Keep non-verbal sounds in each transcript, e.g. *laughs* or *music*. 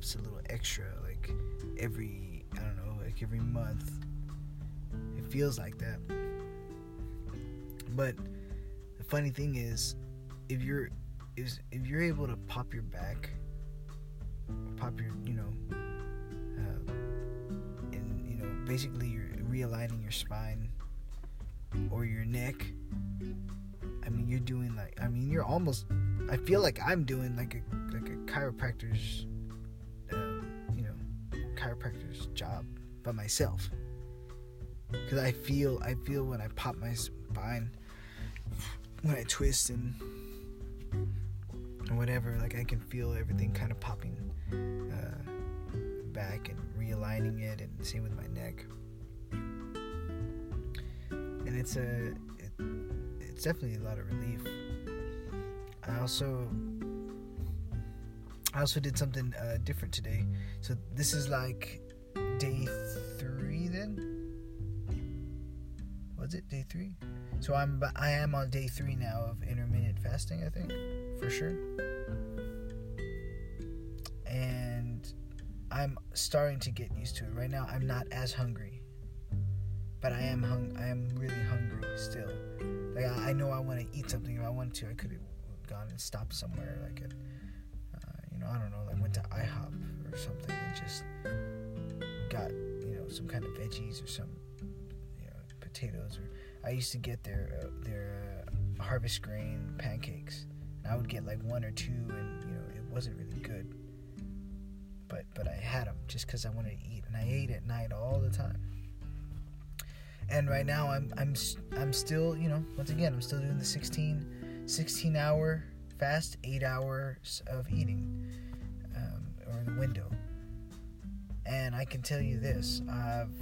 pops a little extra, like every, I don't know, like every month. It feels like that. But the funny thing is, if you're, is if you're able to pop your back, pop your, you know, uh, and you know, basically you're realigning your spine or your neck. I mean, you're doing like, I mean, you're almost. I feel like I'm doing like a like a chiropractor's, chiropractor's job by myself. Cause I feel, I feel when I pop my spine, when I twist and whatever, like I can feel everything kind of popping uh, back and realigning it, and same with my neck. And it's a, it, it's definitely a lot of relief. I also, I also did something uh, different today. So this is like day three then. Was it day three? So I'm I am on day three now of intermittent fasting. I think for sure. And I'm starting to get used to it. Right now, I'm not as hungry, but I am hung. I am really hungry still. Like I, I know I want to eat something. If I wanted to, I could have gone and stopped somewhere. Like know, I don't know. Like went to IHOP or something and just got you know some kind of veggies or some you know potatoes or I used to get their uh, their uh, harvest grain pancakes. And I would get like one or two, and you know it wasn't really good. But but I had them just because I wanted to eat, and I ate at night all the time. And right now I'm I'm I'm still you know once again I'm still doing the 16 16 hour fast, eight hours of eating, window. And I can tell you this, I've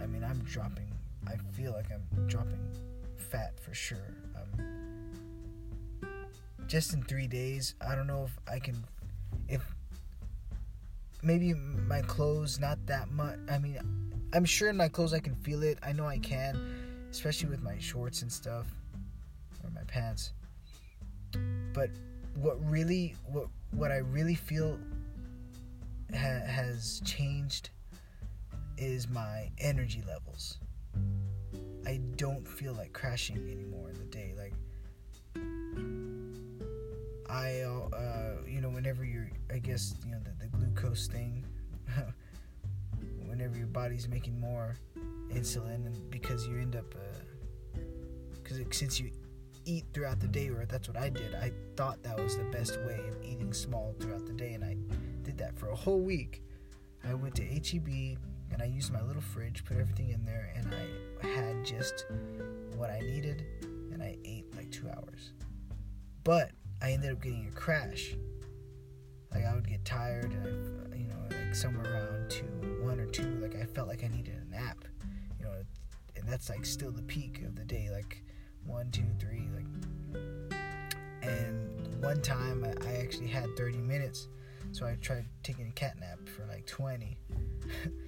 I mean I'm dropping I feel like I'm dropping fat for sure. Um, just in three days, I don't know if I can, if maybe my clothes not that much. I mean, I'm sure in my clothes I can feel it. I know I can, especially with my shorts and stuff or my pants. But what really, what what I really feel ha- has changed is my energy levels. I don't feel like crashing anymore in the day. Like I, uh, you know, whenever you're, I guess, you know, the, the glucose thing, *laughs* whenever your body's making more insulin, and because you end up, because uh, since you eat throughout the day, or that's what I did, I thought that was the best way of eating small throughout the day, and I did that for a whole week. I went to HEB and I used my little fridge, put everything in there, and I had just what I needed, and I ate like two hours. But I ended up getting a crash. Like I would get tired, and I, you know, like somewhere around two, one or two, like I felt like I needed a nap, you know, and that's like still the peak of the day, like one, two, three, like. And one time I, actually had 30 minutes, so I tried taking a cat nap for like 20. *laughs*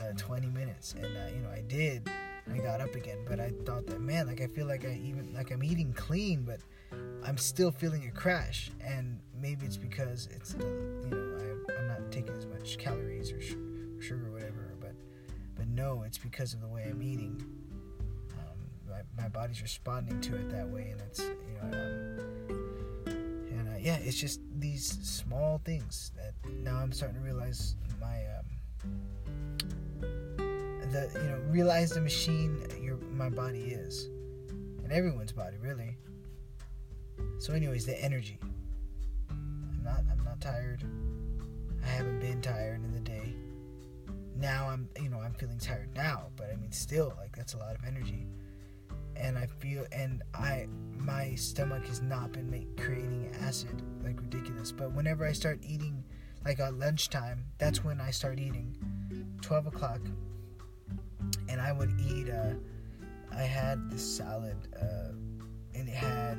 uh, 20 minutes, and uh, you know I did. I got up again, but I thought that man, like I feel like I even like I'm eating clean, but I'm still feeling a crash, and maybe it's because it's the you know I, I'm not taking as much calories or sh- sugar or whatever, but but no, it's because of the way I'm eating. My, my body's responding to it that way, and it's you know. Um, and uh, yeah, it's just these small things that now I'm starting to realize my um, the you know realize the machine your my body is and everyone's body really. So anyways the energy. I'm not i'm not tired. I haven't been tired in the day. Now i'm you know i'm feeling tired now but i mean still like that's a lot of energy and i feel and i my stomach has not been make, creating acid like ridiculous but whenever i start eating like at lunchtime that's when i start eating 12 o'clock and I would eat. Uh, I had this salad, uh, and it had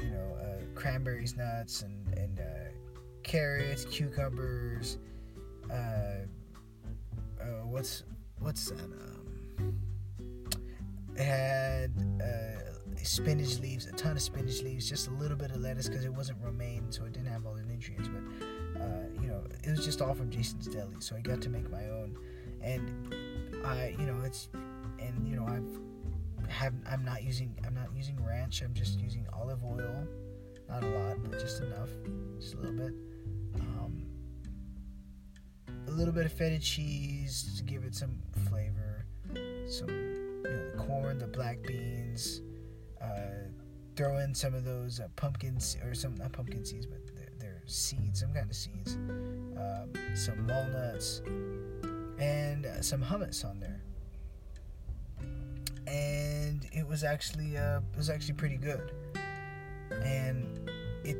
you know uh, cranberries, nuts, and and uh, carrots, cucumbers. Uh, uh, what's what's that? Um, it had uh, spinach leaves, a ton of spinach leaves, just a little bit of lettuce because it wasn't romaine, so it didn't have all the nutrients. But uh, you know, it was just all from Jason's Deli, so I got to make my own. And I, you know, it's and you know I've have I'm not using I'm not using ranch. I'm just using olive oil, not a lot, but just enough, just a little bit. Um, a little bit of feta cheese to give it some flavor. Some you know the corn, the black beans. Uh, throw in some of those uh, pumpkins or some not pumpkin seeds, but they're, they're seeds, some kind of seeds. Um, some walnuts and uh, some hummus on there and it was actually uh, it was actually pretty good. And it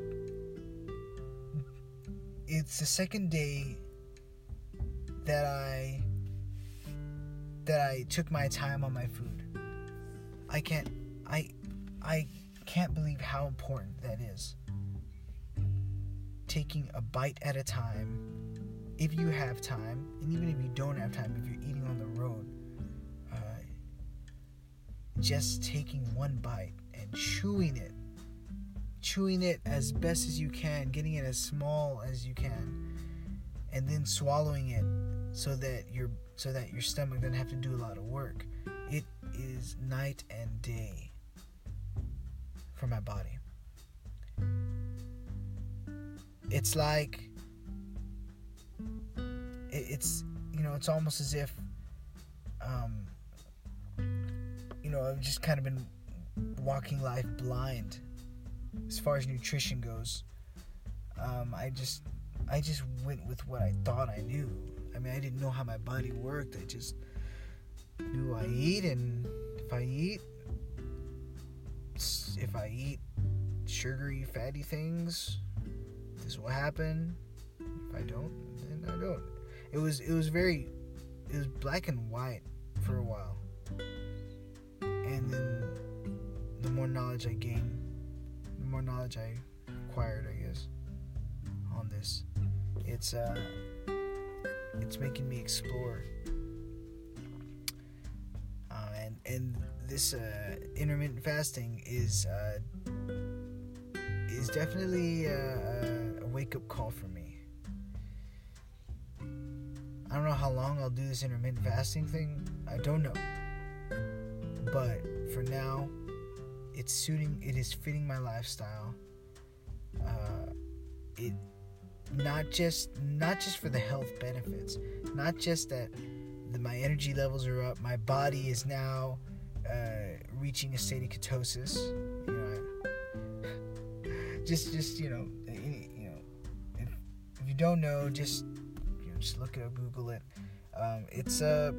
it's the second day that I that I took my time on my food. I can't I I can't believe how important that is. Taking a bite at a time if you have time, and even if you don't have time, if you're eating on the road, uh, just taking one bite and chewing it chewing it as best as you can getting it as small as you can and then swallowing it so that your so that your stomach doesn't have to do a lot of work it is night and day for my body it's like it's you know it's almost as if um, you know, I've just kind of been walking life blind as far as nutrition goes. Um, I just, I just went with what I thought I knew. I mean, I didn't know how my body worked. I just knew I eat, and if I eat, if I eat sugary, fatty things, this will happen. If I don't, then I don't. It was, it was very, it was black and white for a while and then the more knowledge I gain, the more knowledge I acquired, I guess, on this. It's uh, it's making me explore, uh, and and this uh, intermittent fasting is uh, is definitely a, a wake up call for me. I don't know how long I'll do this intermittent fasting thing. I don't know. But for now, it's suiting. It is fitting my lifestyle. Uh, it not just not just for the health benefits, not just that the, my energy levels are up. My body is now uh, reaching a state of ketosis. You know, *laughs* just just you know, you know, if, if you don't know, just you know, just look it up, Google it. Um, it's a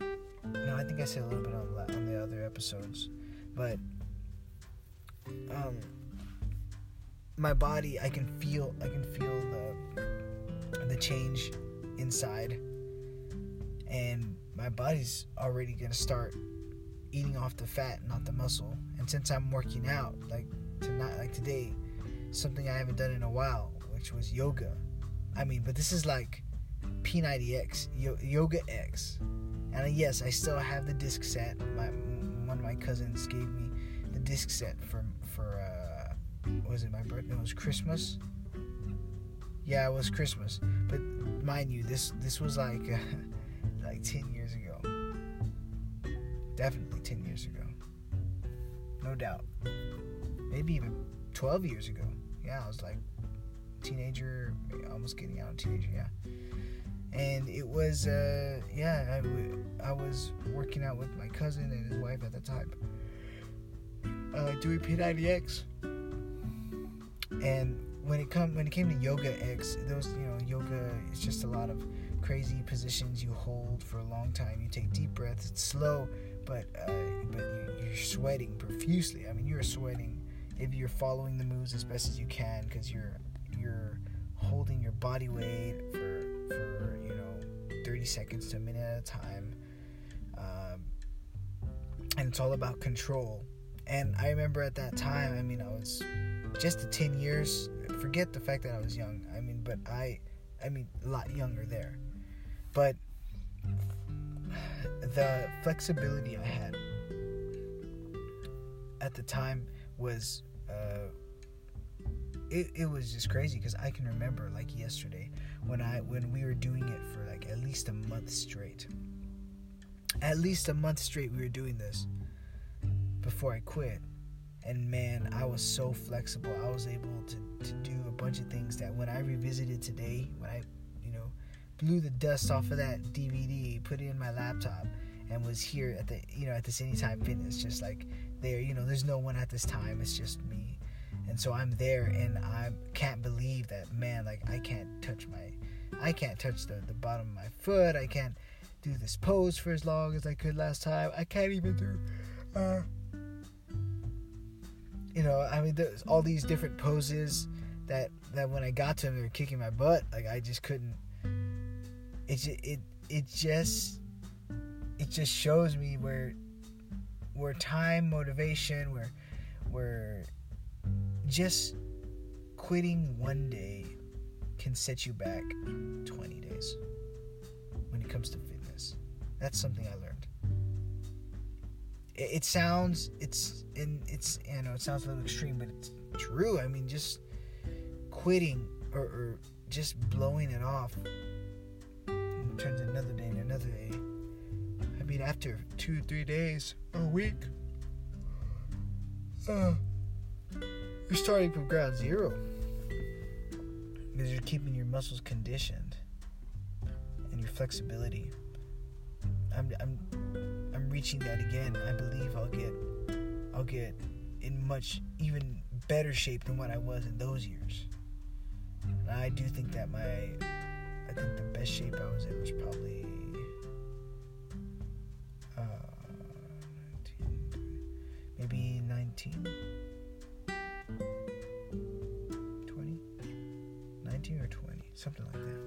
uh, no, I think I said a little bit on the, on the other episodes, but um, my body, I can feel, I can feel the the change inside, and my body's already gonna start eating off the fat, not the muscle. And since I'm working out, like tonight, like today, something I haven't done in a while, which was yoga. I mean, but this is like P90X, Yoga X. And yes, I still have the disc set. My one of my cousins gave me the disc set for for uh, was it my birthday? it was Christmas. Yeah, it was Christmas. But mind you, this this was like uh, *laughs* like ten years ago. Definitely ten years ago. No doubt. Maybe even twelve years ago. Yeah, I was like teenager, almost getting out of teenager. Yeah and it was uh, yeah I, w- I was working out with my cousin and his wife at the time uh, doing P90X and when it come when it came to yoga X those you know yoga is just a lot of crazy positions you hold for a long time you take deep breaths it's slow but uh, but you, you're sweating profusely I mean you're sweating if you're following the moves as best as you can because you're you're holding your body weight for for 30 seconds to a minute at a time. Um, and it's all about control. And I remember at that time, I mean, I was just the 10 years, forget the fact that I was young. I mean, but I, I mean, a lot younger there. But the flexibility I had at the time was, uh, it, it was just crazy because I can remember like yesterday when I when we were doing it for like at least a month straight. At least a month straight we were doing this before I quit. And man, I was so flexible. I was able to, to do a bunch of things that when I revisited today, when I, you know, blew the dust off of that DVD, put it in my laptop, and was here at the, you know, at this Anytime Fitness, just like there, you know, there's no one at this time. It's just me. And so I'm there and I can't believe that, man, like I can't touch my, I can't touch the, the bottom of my foot. I can't do this pose for as long as I could last time. I can't even do, uh, you know, I mean, there's all these different poses that that when I got to them, they were kicking my butt. Like I just couldn't. It it it just it just shows me where where time, motivation, where where just quitting one day can set you back 20 days when it comes to fitness. That's something I learned it, it sounds it's in it's you know it sounds a little extreme, but it's true. I mean, just quitting or, or just blowing it off turns another day and another day. I mean, after two, three days, or a week, uh, you're starting from ground zero because you're keeping your muscles conditioned and your flexibility. I'm I'm reaching that again. I believe I'll get I'll get in much even better shape than what I was in those years. And I do think that my I think the best shape I was in was probably uh, 19, maybe 19 20 19 or 20 something like that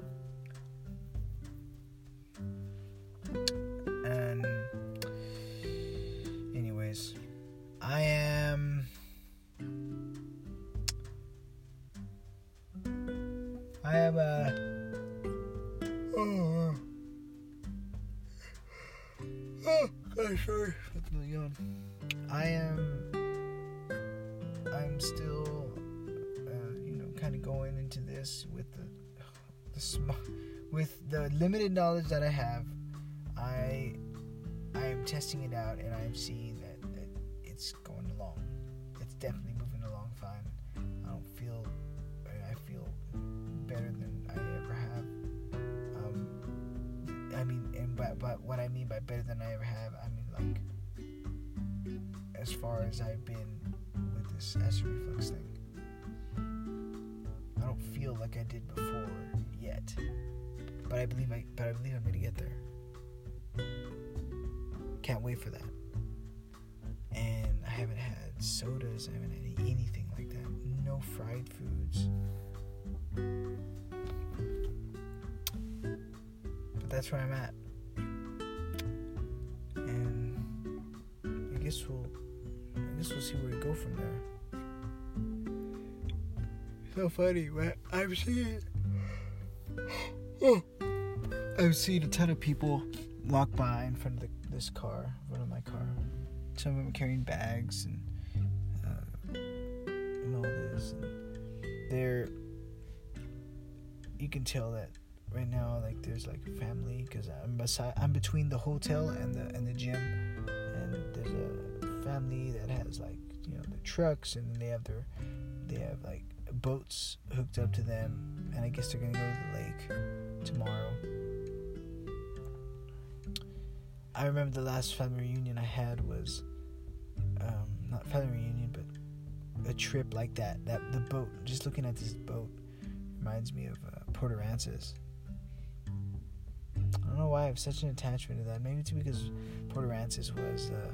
oh gosh, sorry. Young. I am. I'm still, uh, you know, kind of going into this with the, the small, with the limited knowledge that I have. I, I am testing it out, and I am seeing that it's going by better than I ever have, I mean like as far as I've been with this acid reflux thing. I don't feel like I did before yet, but I believe I but I believe I'm gonna get there. Can't wait for that and I haven't had sodas, I haven't had anything like that. No fried foods. But that's where I'm at. See where we go from there. So funny, right? I've seen oh, *gasps* I've seen a ton of people walk by in front of the, this car, in front of my car some of them carrying bags and uh, and all this. And they're you can tell that right now like there's like a family because I'm beside I'm between the hotel and the and the gym, and there's a family that has like you know the trucks and they have their they have like boats hooked up to them, and I guess they're gonna go to the lake tomorrow. I remember the last family reunion I had was um, not family reunion, but a trip like that. That the boat. Just looking at this boat reminds me of uh, Port Aransas. I don't know why I have such an attachment to that. Maybe it's because Port Aransas was uh,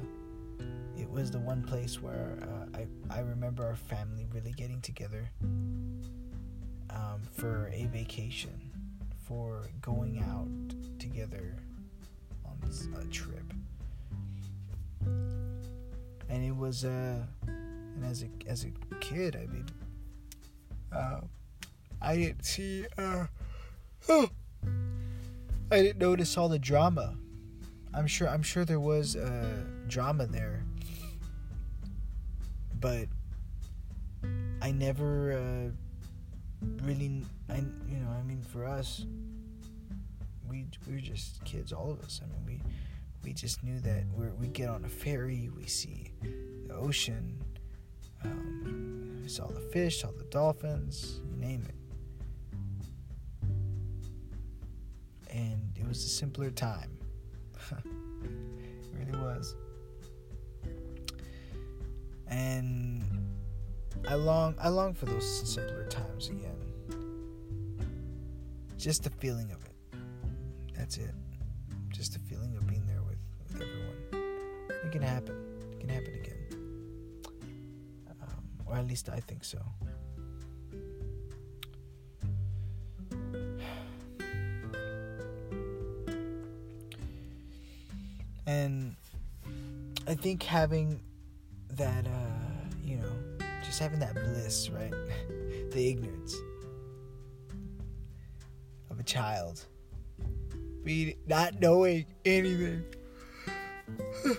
it was the one place where uh, I I remember our family really getting together um, for a vacation, for going out together on a trip. And it was uh And as a as a kid, I mean, uh, I didn't see. Uh, oh, I didn't notice all the drama. I'm sure. I'm sure there was uh, drama there, but I never uh, really. I you know. I mean, for us, we we were just kids. All of us. I mean, we we just knew that we we get on a ferry. We see the ocean. Um, we saw the fish, saw the dolphins. You name it. And it was a simpler time. *laughs* it really was. And I long I long for those simpler times again. Just the feeling of it. That's it. Just the feeling of being there with, with everyone. It can happen. It can happen again. Um, or at least I think so. *sighs* And I think having that, uh, having that bliss, right? *laughs* the ignorance of a child. Be not knowing anything. *sighs*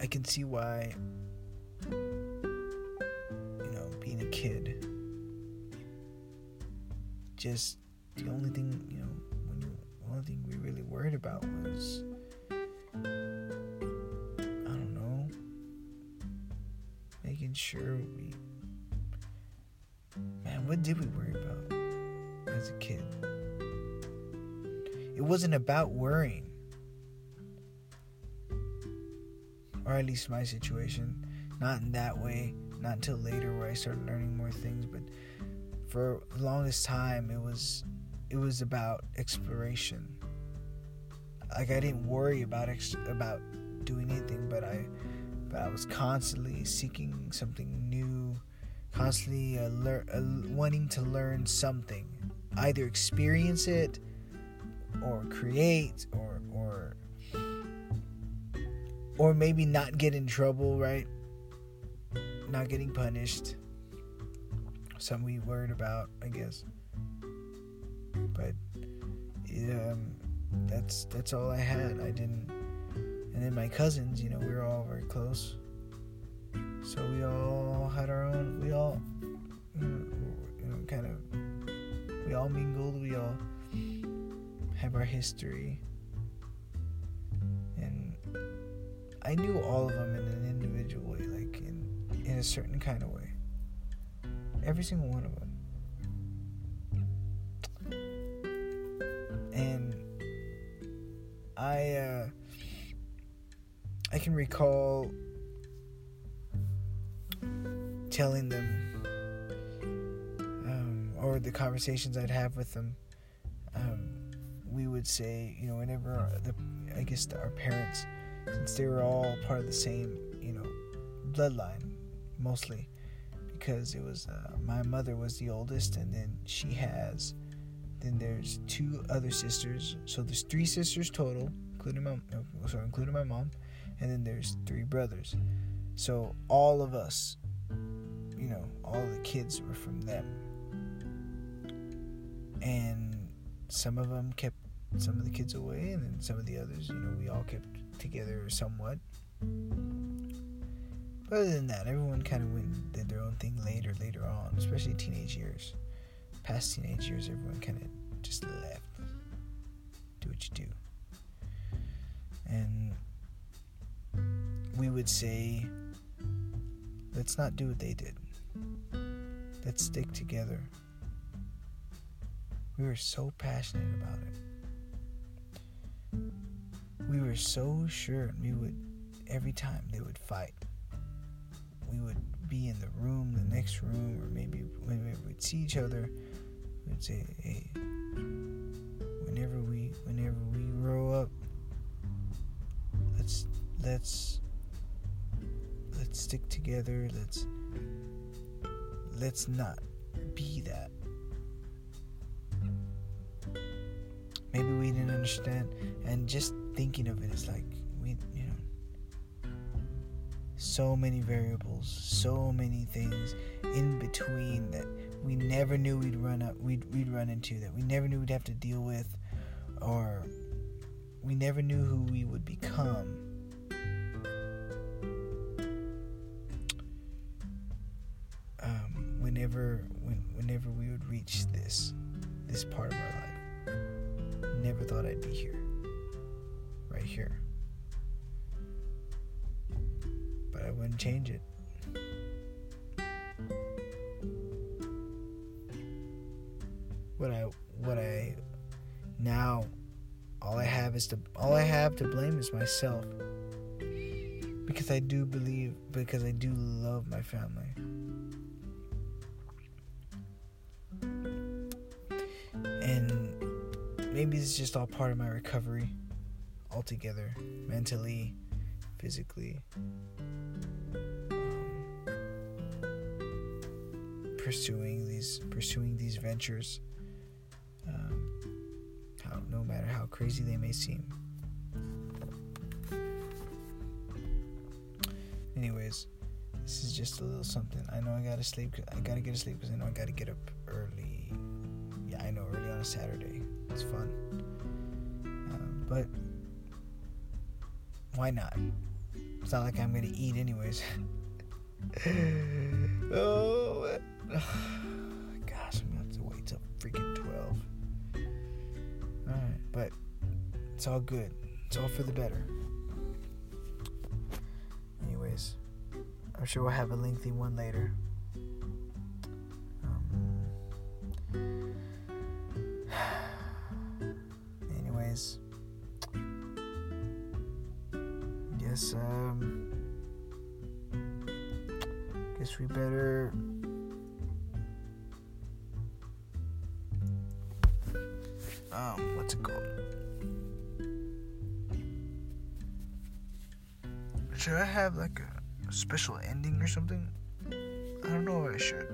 I can see why, you know, being a kid, just the only thing, you know, when you, the only thing we really worried about was, making sure we, man, what did we worry about as a kid? It wasn't about worrying. Or at least my situation. Not in that way. Not until later where I started learning more things, but for the longest time it was it was about exploration. Like I didn't worry about ex- about doing anything, but I but I was constantly seeking something new, constantly uh, uh, wanting to learn something, either experience it or create or or or maybe not get in trouble, right? Not getting punished. Something we worried about, I guess but um, that's that's all I had. I didn't, and then my cousins, you know, we were all very close, so we all had our own. We all, you know, kind of, we all mingled. We all have our history, and I knew all of them in an individual way, like in in a certain kind of way. Every single one of them. and I uh, can recall telling them um, or the conversations I'd have with them. Um, we would say, you know, whenever the I guess the, our parents, since they were all part of the same, you know, bloodline, mostly, because it was uh, my mother was the oldest, and then she has then there's two other sisters. So there's three sisters total, including my sorry, including my mom, and then there's three brothers. So all of us, you know, all the kids were from them. And some of them kept some of the kids away, and then some of the others, you know, we all kept together somewhat. But other than that, everyone kind of went and did their own thing later, later on, especially teenage years past teenage years, everyone kind of just left. Do what you do. And we would say, let's not do what they did. Let's stick together. We were so passionate about it. We were so sure we would, every time they would fight, we would be in the room, the next room, or maybe when we would see each other, we'd say, "Hey, whenever we, whenever we grow up, let's let's let's stick together. Let's let's not be that." Maybe we didn't understand, and just thinking of it's like we, you know, so many variables, so many things in between that we never knew we'd run up, we'd we'd run into, that we never knew we'd have to deal with, or we never knew who we would become. Whenever when, whenever we would reach this this part of our life, never thought I'd be here, right here. But I wouldn't change it. What I what I now all I have is to all I have to blame is myself. Because I do believe because I do love my family. Maybe it's just all part of my recovery altogether, mentally, physically. Um, pursuing these pursuing these ventures how no matter how crazy they may seem. Anyways, this is just a little something. I know I gotta sleep. I gotta get to sleep because I know I gotta get up early. Yeah, I know early on a Saturday. It's fun. Um, but why not? It's not like I'm gonna eat anyways. *laughs* oh, *sighs* gosh, I'm gonna have to wait till freaking twelve. All right, But it's all good. It's all for the better. Anyways, I'm sure we'll have a lengthy one later. Guess um, guess we better um, what's it called? Should I have like a special ending or something? I don't know if I should.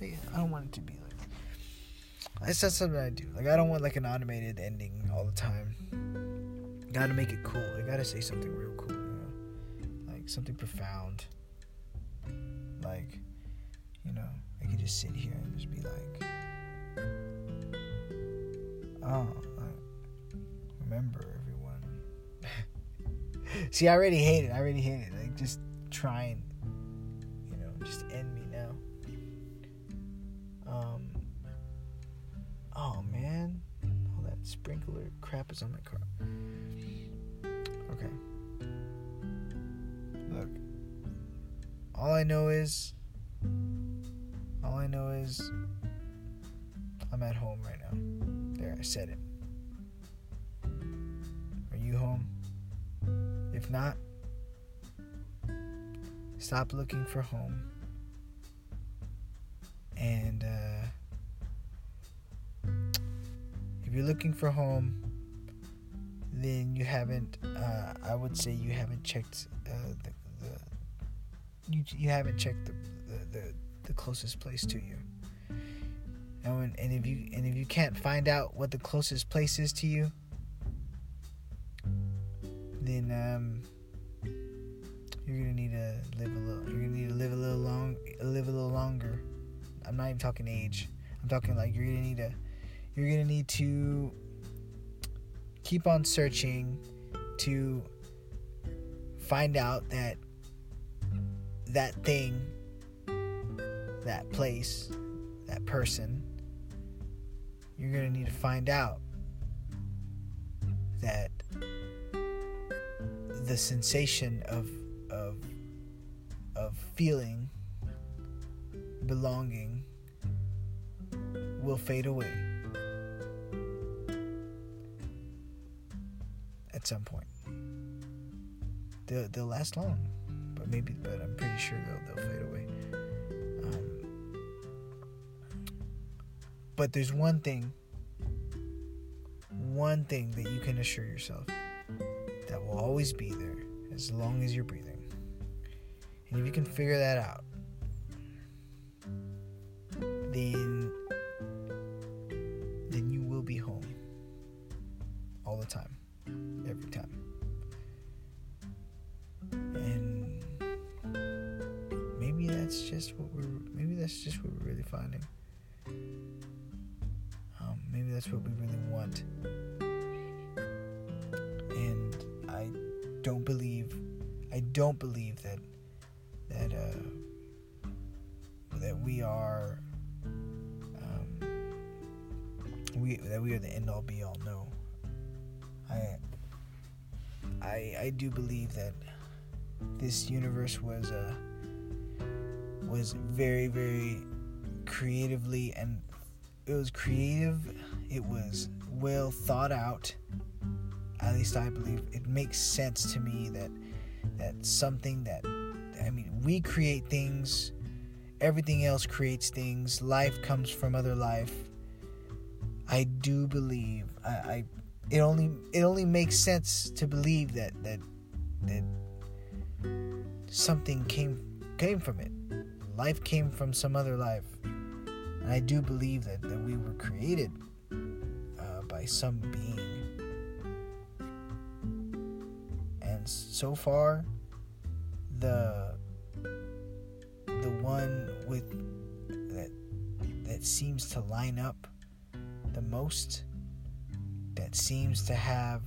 But yeah, I don't want it to be like. It's just something I do. Like I don't want like an automated ending all the time. Gotta make it cool. I gotta say something real cool, you know, like something profound. Like, you know, I could just sit here and just be like. Oh, remember everyone. *laughs* See, I already hate it. I already hate it. Like, just try and, you know, just end me now. Um. Oh man, sprinkler crap is on my car. Okay. Look. All I know is. All I know is. I'm at home right now. There, I said it. Are you home? If not, stop looking for home. And uh, if you're looking for home, then you haven't. Uh, I would say you haven't checked uh, the, the you you haven't checked the, the the the closest place to you. And when, and if you and if you can't find out what the closest place is to you, then um, you're gonna need to live a little. You're gonna need to live a little long, live a little longer. I'm not even talking age. I'm talking like you're gonna need to. You're gonna need to keep on searching to find out that that thing, that place, that person. You're going to need to find out that the sensation of of of feeling belonging will fade away at some point. They'll, they'll last long, but maybe, but I'm pretty sure they'll, they'll fade away. Um, but there's one thing, one thing that you can assure yourself that will always be there as long as you're breathing. And if you can figure that out, this universe was uh, was very very creatively and it was creative. It was well thought out. At least I believe it makes sense to me that that something that I mean we create things. Everything else creates things. Life comes from other life. I do believe I, I it only it only makes sense to believe that that that something came came from it. Life came from some other life. And I do believe that, that we were created uh, by some being. And so far, the the one with that that seems to line up the most, that seems to have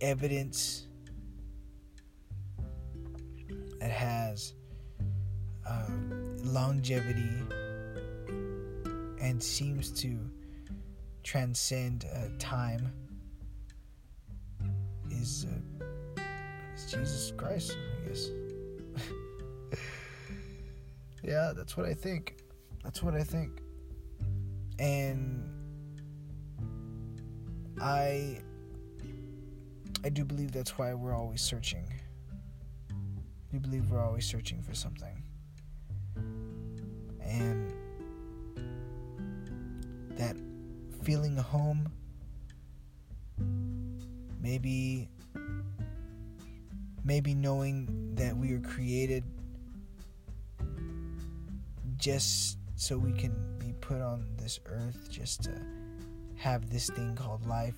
evidence that has um, longevity and seems to transcend uh, time is, uh, is Jesus Christ, I guess. *laughs* yeah, that's what I think. That's what I think. And I I do believe that's why we're always searching. I do believe we're always searching for something. And that feeling home maybe maybe knowing that we are created just so we can be put on this earth just to have this thing called life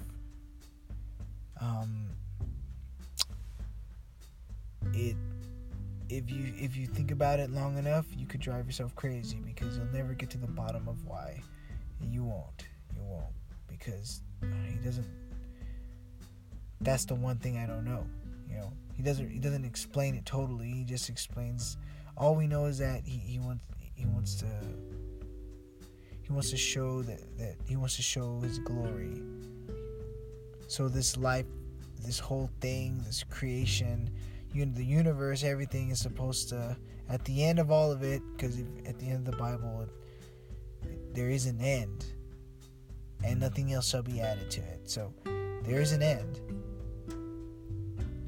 um, it if you if you think about it long enough, you could drive yourself crazy because you'll never get to the bottom of why. You won't. You won't because he doesn't. That's the one thing I don't know. You know, he doesn't. He doesn't explain it totally. He just explains. All we know is that he, he wants he wants to he wants to show that that he wants to show his glory. So this life, this whole thing, this creation you know, the universe, everything is supposed to, at the end of all of it, because at the end of the Bible, it, there is an end, and nothing else shall be added to it. So there is an end,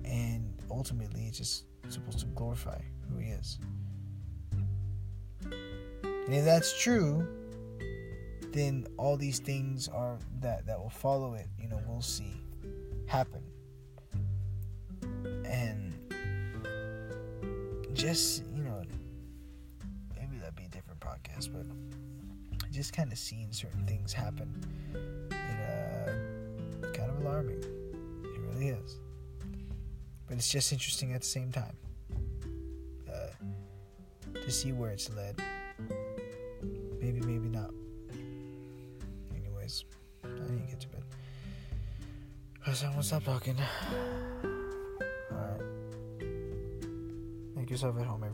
and ultimately, it's just supposed to glorify who He is. And if that's true, then all these things are that that will follow it. You know, we'll see happen, and just you know maybe that'd be a different podcast but just kind of seeing certain things happen it uh kind of alarming. It really is. But it's just interesting at the same time uh, to see where it's led. Maybe maybe because i won't stop talking Alright. Make yourself at home, everyone.